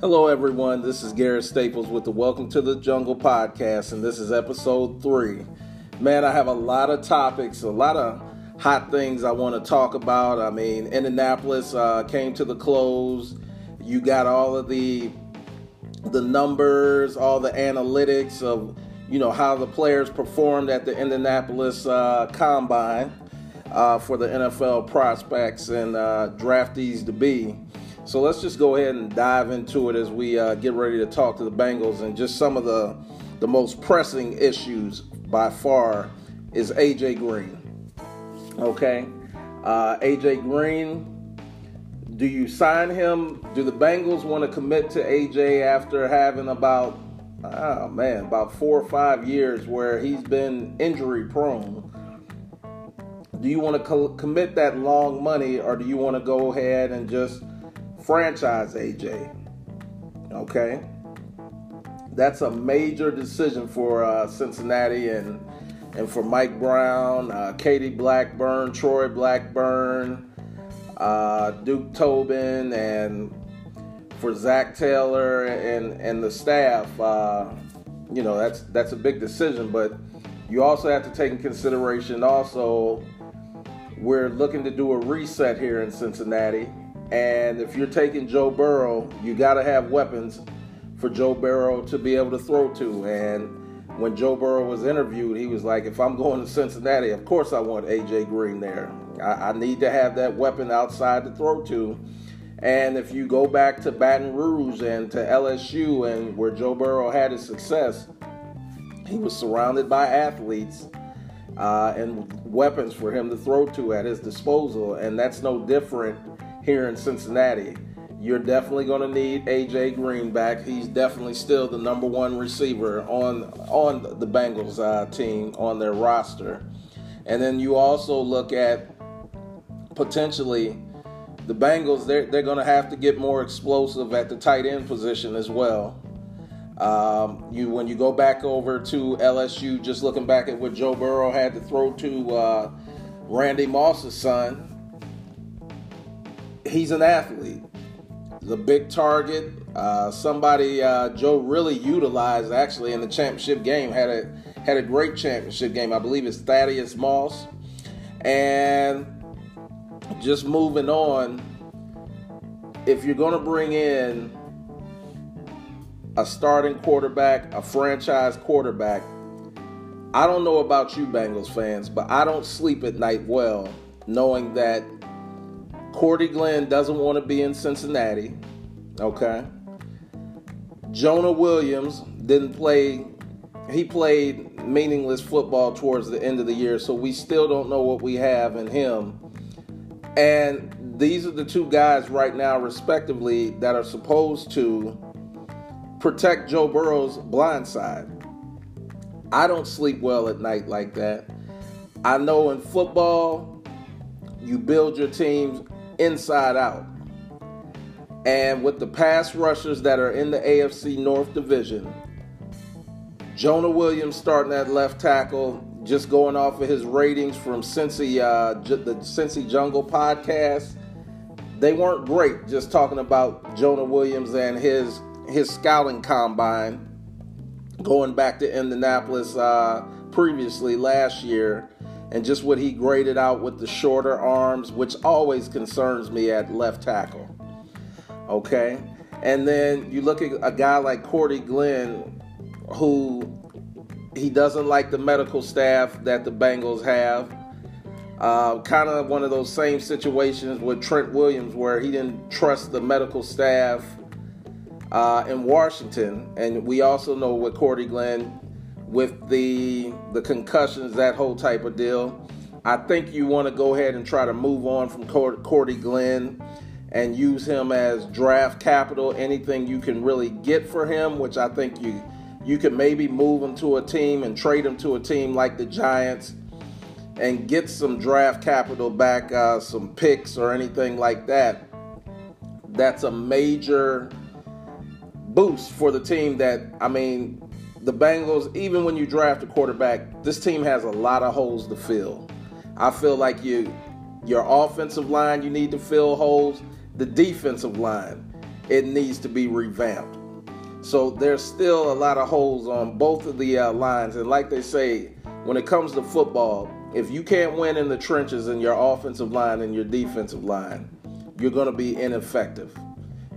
Hello, everyone. This is Garrett Staples with the Welcome to the Jungle podcast, and this is episode three. Man, I have a lot of topics, a lot of hot things I want to talk about. I mean, Indianapolis uh, came to the close. You got all of the the numbers, all the analytics of you know how the players performed at the Indianapolis uh, Combine uh, for the NFL prospects and uh, draftees to be. So let's just go ahead and dive into it as we uh, get ready to talk to the Bengals and just some of the the most pressing issues by far is AJ Green. Okay, uh, AJ Green. Do you sign him? Do the Bengals want to commit to AJ after having about oh man about four or five years where he's been injury prone? Do you want to co- commit that long money or do you want to go ahead and just franchise AJ. Okay? That's a major decision for uh, Cincinnati and and for Mike Brown, uh, Katie Blackburn, Troy Blackburn, uh, Duke Tobin, and for Zac Taylor and and the staff. Uh, you know that's that's a big decision, but you also have to take in consideration also we're looking to do a reset here in Cincinnati and if you're taking Joe Burrow, you got to have weapons for Joe Burrow to be able to throw to. And when Joe Burrow was interviewed, he was like, if I'm going to Cincinnati, of course I want A.J. Green there. I, I need to have that weapon outside to throw to. And if you go back to Baton Rouge and to LSU and where Joe Burrow had his success, he was surrounded by athletes uh, and weapons for him to throw to at his disposal. And that's no different here in Cincinnati. You're definitely going to need AJ Green back. He's definitely still the number one receiver on on the Bengals uh, team on their roster. And then you also look at potentially the Bengals. They're they're going to have to get more explosive at the tight end position as well. Um, you when you go back over to LSU, just looking back at what Joe Burrow had to throw to uh, Randy Moss's son, he's an athlete. The big target, uh, somebody uh, Joe really utilized actually in the championship game had a had a great championship game. I believe it's Thaddeus Moss, and just moving on. If you're going to bring in a starting quarterback, a franchise quarterback, I don't know about you Bengals fans, but I don't sleep at night well knowing that Cordy Glenn doesn't want to be in Cincinnati. Okay. Jonah Williams didn't play, he played meaningless football towards the end of the year, so we still don't know what we have in him. And these are the two guys right now, respectively, that are supposed to protect Joe Burrow's blind side. I don't sleep well at night like that. I know in football, you build your teams inside out. And with the pass rushers that are in the AFC North Division, Jonah Williams starting at left tackle, just going off of his ratings from Cincy, uh, the Cincy Jungle podcast, they weren't great. Just talking about Jonah Williams and his his scouting combine, going back to Indianapolis uh, previously last year, and just what he graded out with the shorter arms, which always concerns me at left tackle. Okay? And then you look at a guy like Cordy Glenn, who he doesn't like the medical staff that the Bengals have. Uh, kind of one of those same situations with Trent Williams, where he didn't trust the medical staff uh, in Washington. And we also know with Cordy Glenn, with the the concussions, that whole type of deal. I think you want to go ahead and try to move on from Cordy Glenn and use him as draft capital. Anything you can really get for him, which I think you you could maybe move him to a team and trade him to a team like the Giants and get some draft capital back, uh, some picks or anything like that. That's a major boost for the team. That I mean, the Bengals, even when you draft a quarterback, this team has a lot of holes to fill. I feel like you, your offensive line, you need to fill holes. The defensive line, it needs to be revamped. So there's still a lot of holes on both of the uh, lines. And like they say, when it comes to football, if you can't win in the trenches in your offensive line and your defensive line, you're going to be ineffective.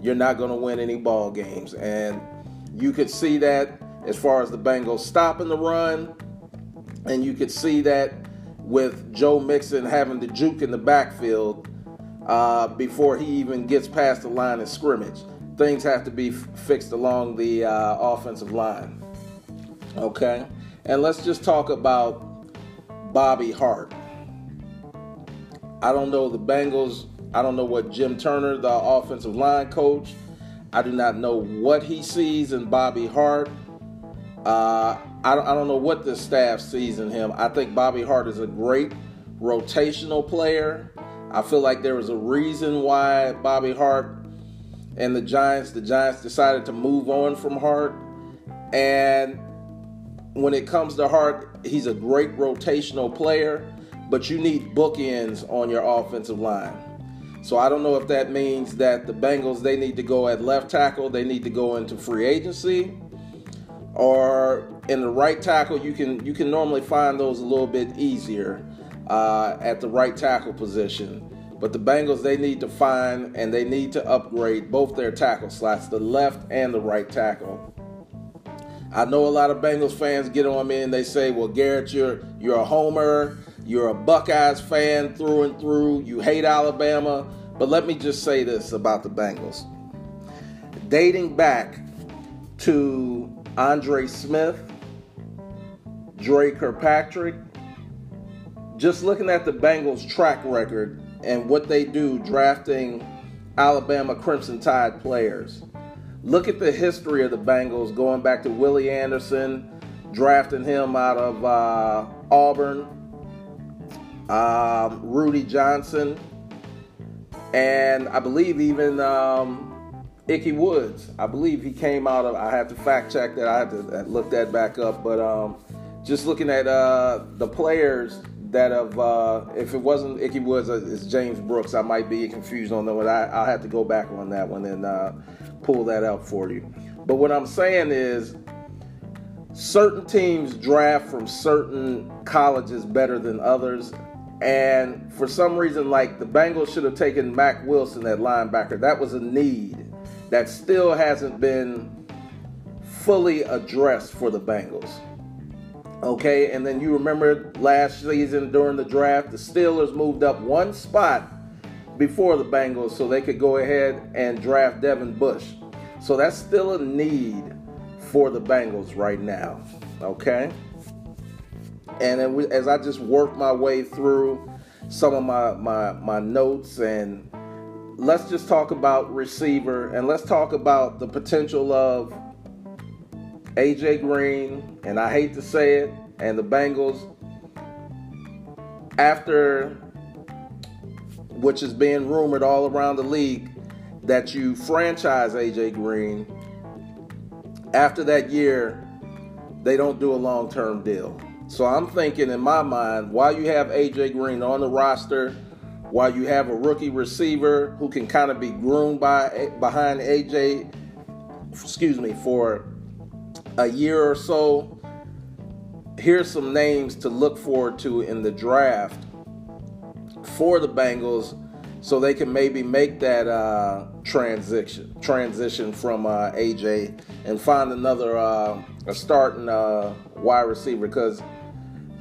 You're not going to win any ball games. And you could see that as far as the Bengals stopping the run, and you could see that with Joe Mixon having to juke in the backfield uh, before he even gets past the line of scrimmage. Things have to be f- fixed along the uh, offensive line. Okay? And let's just talk about Bobby Hart. I don't know the Bengals. I don't know what Jim Turner, the offensive line coach, I do not know what he sees in Bobby Hart. Uh, I, don't, I don't know what the staff sees in him. I think Bobby Hart is a great rotational player. I feel like there was a reason why Bobby Hart and the Giants, the Giants decided to move on from Hart. And when it comes to Hart, he's a great rotational player, but you need bookends on your offensive line. So I don't know if that means that the Bengals they need to go at left tackle, they need to go into free agency, or in the right tackle, you can you can normally find those a little bit easier uh, at the right tackle position. But the Bengals they need to find and they need to upgrade both their tackle slots, the left and the right tackle. I know a lot of Bengals fans get on me and they say, "Well, Garrett, you're you're a homer, you're a Buckeyes fan through and through. You hate Alabama." But let me just say this about the Bengals. Dating back to Andre Smith, Dre Kirkpatrick. Just looking at the Bengals' track record and what they do drafting Alabama Crimson Tide players. Look at the history of the Bengals going back to Willie Anderson, drafting him out of uh, Auburn, um, Rudi Johnson, and I believe even um, Ickey Woods. I believe he came out of. I have to fact check that. I have to look that back up. But um, just looking at uh, the players that have, uh, if it wasn't Ickey Woods, uh, it's James Brooks. I might be confused on that one. I, will have to go back on that one and uh, pull that out for you. But what I'm saying is, certain teams draft from certain colleges better than others. And for some reason, like the Bengals should have taken Mack Wilson at linebacker. That was a need that still hasn't been fully addressed for the Bengals. Okay, and then you remember last season during the draft, the Steelers moved up one spot before the Bengals so they could go ahead and draft Devin Bush. So that's still a need for the Bengals right now. Okay, and as I just work my way through some of my my, my notes and let's just talk about receiver and let's talk about the potential of AJ Green, and I hate to say it, and the Bengals after which is being rumored all around the league that you franchise AJ Green after that year they don't do a long-term deal. So I'm thinking in my mind while you have AJ Green on the roster while you have a rookie receiver who can kind of be groomed by behind AJ, excuse me, for a year or so. Here's some names to look forward to in the draft for the Bengals, so they can maybe make that uh, transition transition from uh, AJ and find another uh, a starting uh, wide receiver because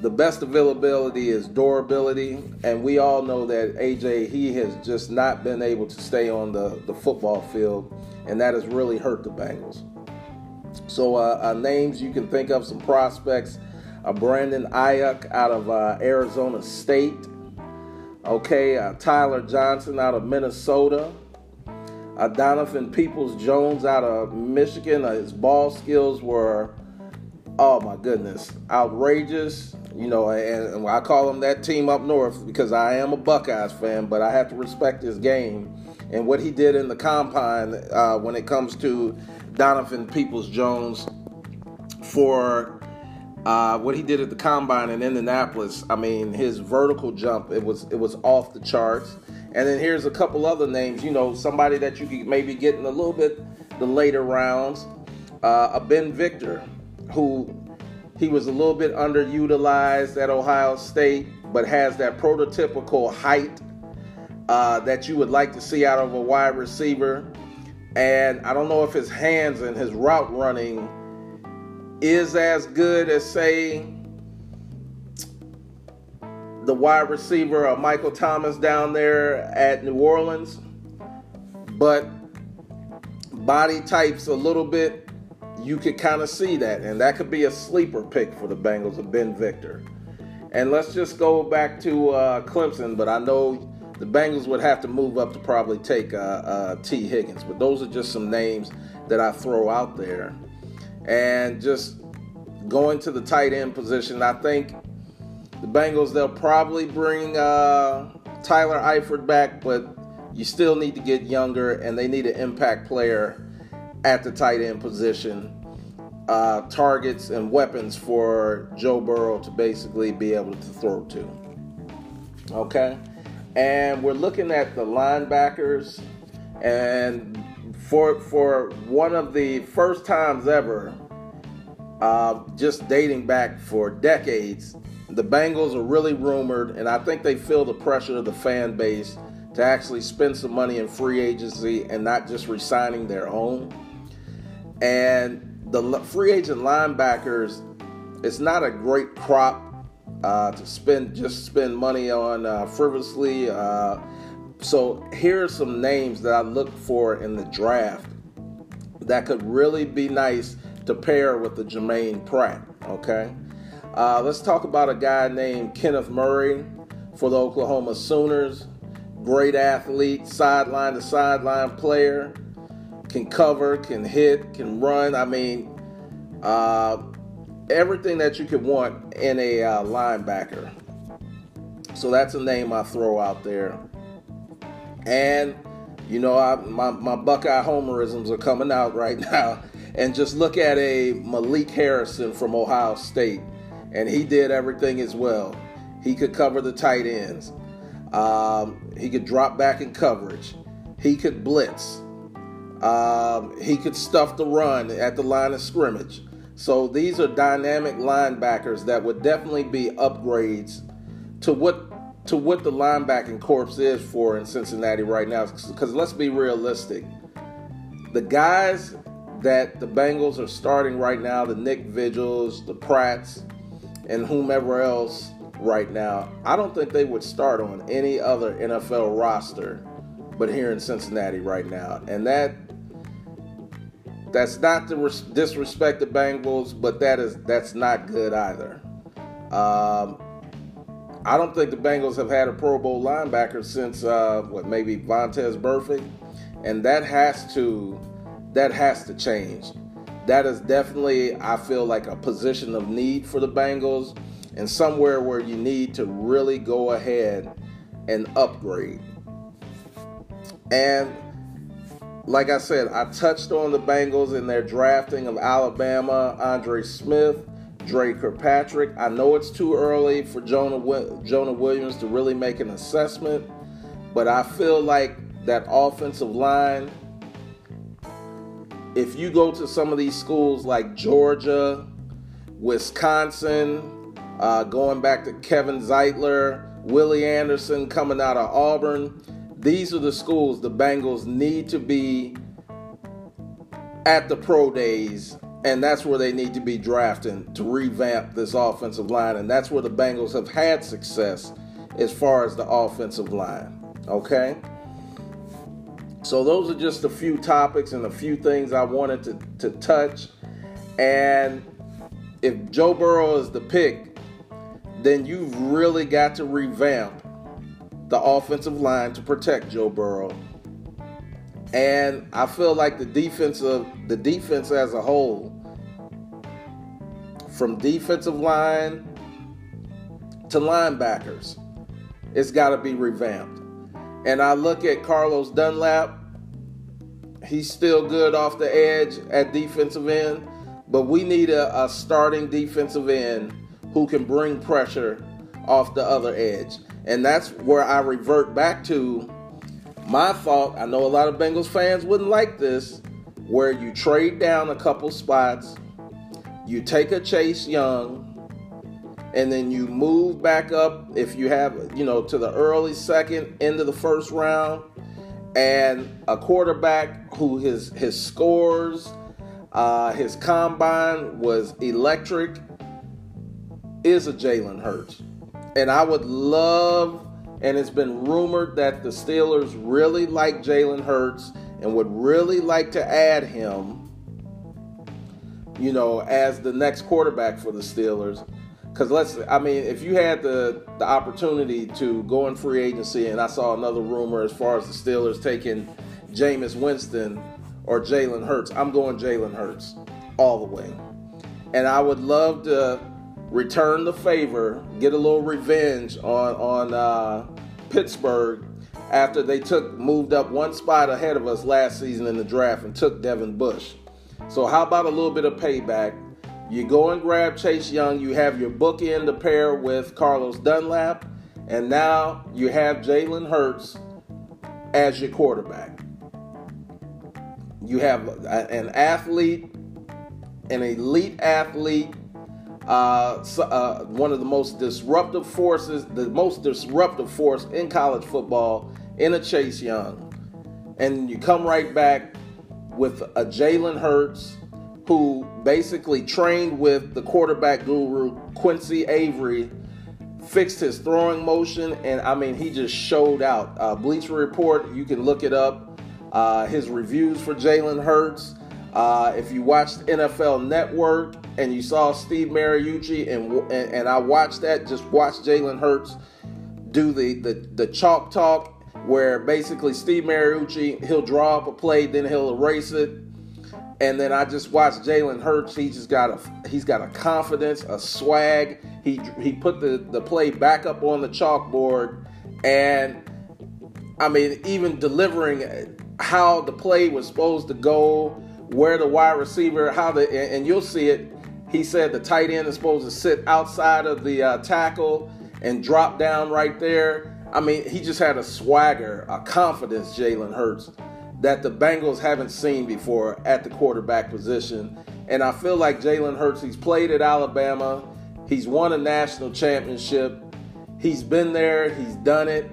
the best availability is durability, and we all know that AJ he has just not been able to stay on the, the football field, and that has really hurt the Bengals. So, uh, uh, names you can think of some prospects: uh, Brandon Aiyuk out of uh, Arizona State. Okay, uh, Tyler Johnson out of Minnesota. Uh, Donovan Peoples Jones out of Michigan. his ball skills were, oh my goodness, outrageous you know, and, and, I call them that team up north because I am a Buckeyes fan, but I have to respect his game and what he did in the combine uh, when it comes to Donovan Peoples Jones for uh, what he did at the combine in Indianapolis. I mean, his vertical jump it was it was off the charts, And then here's a couple other names. You know, somebody that you could maybe get in a little bit the later rounds. Uh, a Ben Victor, who he was a little bit underutilized at Ohio State, but has that prototypical height uh, that you would like to see out of a wide receiver. And I don't know if his hands and his route running is as good as, say, the wide receiver uh, Michael Thomas down there at New Orleans. But body types a little bit, you could kind of see that. And that could be a sleeper pick for the Bengals of Ben Victor. And let's just go back to uh, Clemson, but I know the Bengals would have to move up to probably take uh, uh, Tee Higgins. But those are just some names that I throw out there. And just going to the tight end position, I think the Bengals, they'll probably bring uh, Tyler Eifert back, but you still need to get younger, and they need an impact player at the tight end position. Uh, targets and weapons for Joe Burrow to basically be able to throw to. Okay? And we're looking at the linebackers, and for for one of the first times ever, uh, just dating back for decades, the Bengals are really rumored, and I think they feel the pressure of the fan base to actually spend some money in free agency and not just resigning their own. And the free agent linebackers, it's not a great crop uh, to spend just spend money on uh, frivolously. Uh, so here are some names that I look for in the draft that could really be nice to pair with the Germaine Pratt. Okay, uh, let's talk about a guy named Kenneth Murray for the Oklahoma Sooners. Great athlete, sideline to sideline player, can cover, can hit, can run. I mean, uh, everything that you could want in a uh, linebacker. So that's a name I throw out there. And, you know, I, my, my Buckeye homerisms are coming out right now. And just look at a Malik Harrison from Ohio State. And he did everything as well. He could cover the tight ends. Um, he could drop back in coverage. He could blitz. Um, he could stuff the run at the line of scrimmage. So these are dynamic linebackers that would definitely be upgrades to what to what the linebacking corps is for in Cincinnati right now. Because let's be realistic, the guys that the Bengals are starting right now, the Nick Vigils, the Pratts, and whomever else right now, I don't think they would start on any other NFL roster but here in Cincinnati right now. And that that's not to res- disrespect the Bengals, but that is that's not good either. Um, I don't think the Bengals have had a Pro Bowl linebacker since uh, what maybe Vontaze Burfict, and that has to that has to change. That is definitely I feel like a position of need for the Bengals, and somewhere where you need to really go ahead and upgrade. And like I said, I touched on the Bengals in their drafting of Alabama, Andre Smith, Dre Kirkpatrick. I know it's too early for Jonah Jonah Williams to really make an assessment, but I feel like that offensive line. If you go to some of these schools like Georgia, Wisconsin, uh, going back to Kevin Zeitler, Willie Anderson coming out of Auburn, these are the schools the Bengals need to be at the pro days, and that's where they need to be drafting to revamp this offensive line. And that's where the Bengals have had success as far as the offensive line. Okay? So, those are just a few topics and a few things I wanted to, to touch. And if Joe Burrow is the pick, then you've really got to revamp the offensive line to protect Joe Burrow. And I feel like the defensive the defense as a whole from defensive line to linebackers it's got to be revamped. And I look at Carlos Dunlap he's still good off the edge at defensive end, but we need a, a starting defensive end who can bring pressure off the other edge. And that's where I revert back to My thought, I know a lot of Bengals fans wouldn't like this, where you trade down a couple spots, you take a Chase Young, and then you move back up if you have, you know, to the early second, into the first round, and a quarterback who his his scores, uh, his combine was electric, is a Jalen Hurts, and I would love. And it's been rumored that the Steelers really like Jalen Hurts and would really like to add him, you know, as the next quarterback for the Steelers. Because let's, I mean, if you had the the opportunity to go in free agency, and I saw another rumor as far as the Steelers taking Jameis Winston or Jalen Hurts, I'm going Jalen Hurts all the way. And I would love to return the favor, get a little revenge on on uh, Pittsburgh after they took moved up one spot ahead of us last season in the draft and took Devin Bush. So how about a little bit of payback? You go and grab Chase Young. You have your bookend to pair with Carlos Dunlap. And now you have Jalen Hurts as your quarterback. You have an athlete, an elite athlete, uh, uh, one of the most disruptive forces, the most disruptive force in college football in a Chase Young. And you come right back with a Jalen Hurts who basically trained with the quarterback guru Quincy Avery, fixed his throwing motion, and I mean, he just showed out. Uh, Bleacher Report, you can look it up. Uh, his reviews for Jalen Hurts. Uh, if you watched NFL Network and you saw Steve Mariucci, and, and, and I watched that, just watch Jalen Hurts do the, the, the chalk talk, where basically Steve Mariucci, he'll draw up a play, then he'll erase it and then I just watched Jalen Hurts. He just got a he's got a confidence, a swag. He he put the the play back up on the chalkboard, and I mean even delivering how the play was supposed to go, where the wide receiver, how the and you'll see it. He said the tight end is supposed to sit outside of the uh, tackle and drop down right there. I mean, he just had a swagger, a confidence, Jalen Hurts that the Bengals haven't seen before at the quarterback position. And I feel like Jalen Hurts, he's played at Alabama, he's won a national championship, he's been there, he's done it.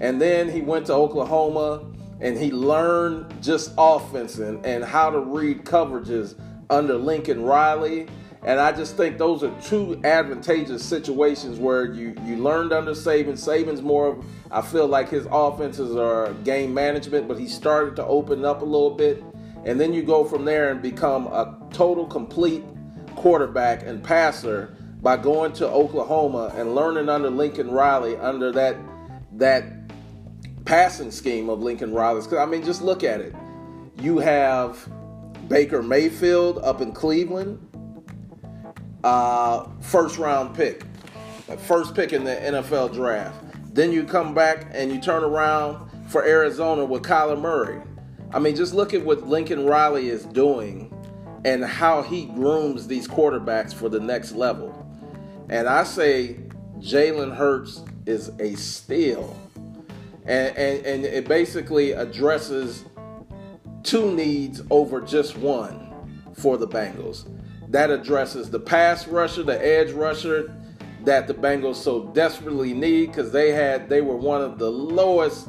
And then he went to Oklahoma and he learned just offense and, and how to read coverages under Lincoln Riley. And I just think those are two advantageous situations where you, you learned under Saban. Saban's more of, I feel like his offenses are game management, but he started to open up a little bit. And then you go from there and become a total complete quarterback and passer by going to Oklahoma and learning under Lincoln Riley under that that passing scheme of Lincoln Riley's. Because I mean, just look at it. You have Baker Mayfield up in Cleveland uh, first round pick, first pick in the NFL draft. Then you come back and you turn around for Arizona with Kyler Murray. I mean, just look at what Lincoln Riley is doing and how he grooms these quarterbacks for the next level. And I say Jalen Hurts is a steal. And, and, and it basically addresses two needs over just one for the Bengals that addresses the pass rusher, the edge rusher that the Bengals so desperately need because they had they were one of the lowest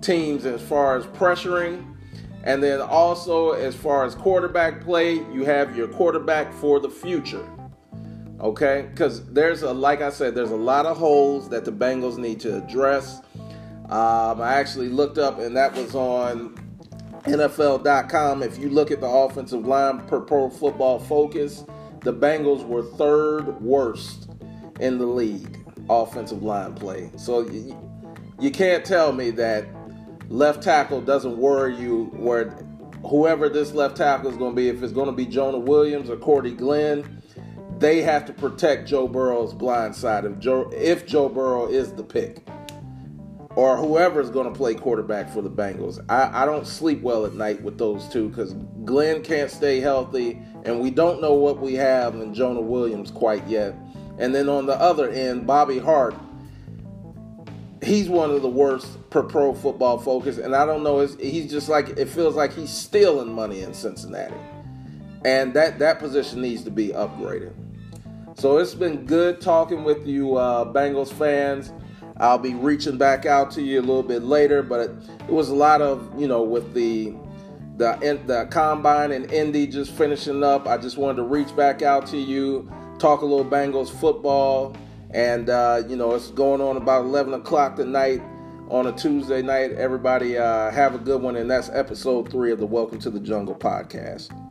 teams as far as pressuring. And then also as far as quarterback play, you have your quarterback for the future. Okay? Because there's a like I said, there's a lot of holes that the Bengals need to address. Um, I actually looked up, and that was on NFL.com, if you look at the offensive line per Pro Football Focus, the Bengals were third worst in the league offensive line play. So you, you can't tell me that left tackle doesn't worry you where whoever this left tackle is going to be, if it's going to be Jonah Williams or Cordy Glenn, they have to protect Joe Burrow's blind side if Joe, if Joe Burrow is the pick or whoever is going to play quarterback for the Bengals. I, I don't sleep well at night with those two because Glenn can't stay healthy, and we don't know what we have in Jonah Williams quite yet. And then on the other end, Bobby Hart. he's one of the worst per pro football focus, and I don't know. He's just like it feels like he's stealing money in Cincinnati, and that that position needs to be upgraded. So it's been good talking with you, uh, Bengals fans. I'll be reaching back out to you a little bit later, but it, it was a lot of you know with the the the combine and Indy just finishing up. I just wanted to reach back out to you, talk a little Bengals football, and uh, you know it's going on about 11 o'clock tonight on a Tuesday night. Everybody uh, have a good one, and that's episode three of the Welcome to the Jungle podcast.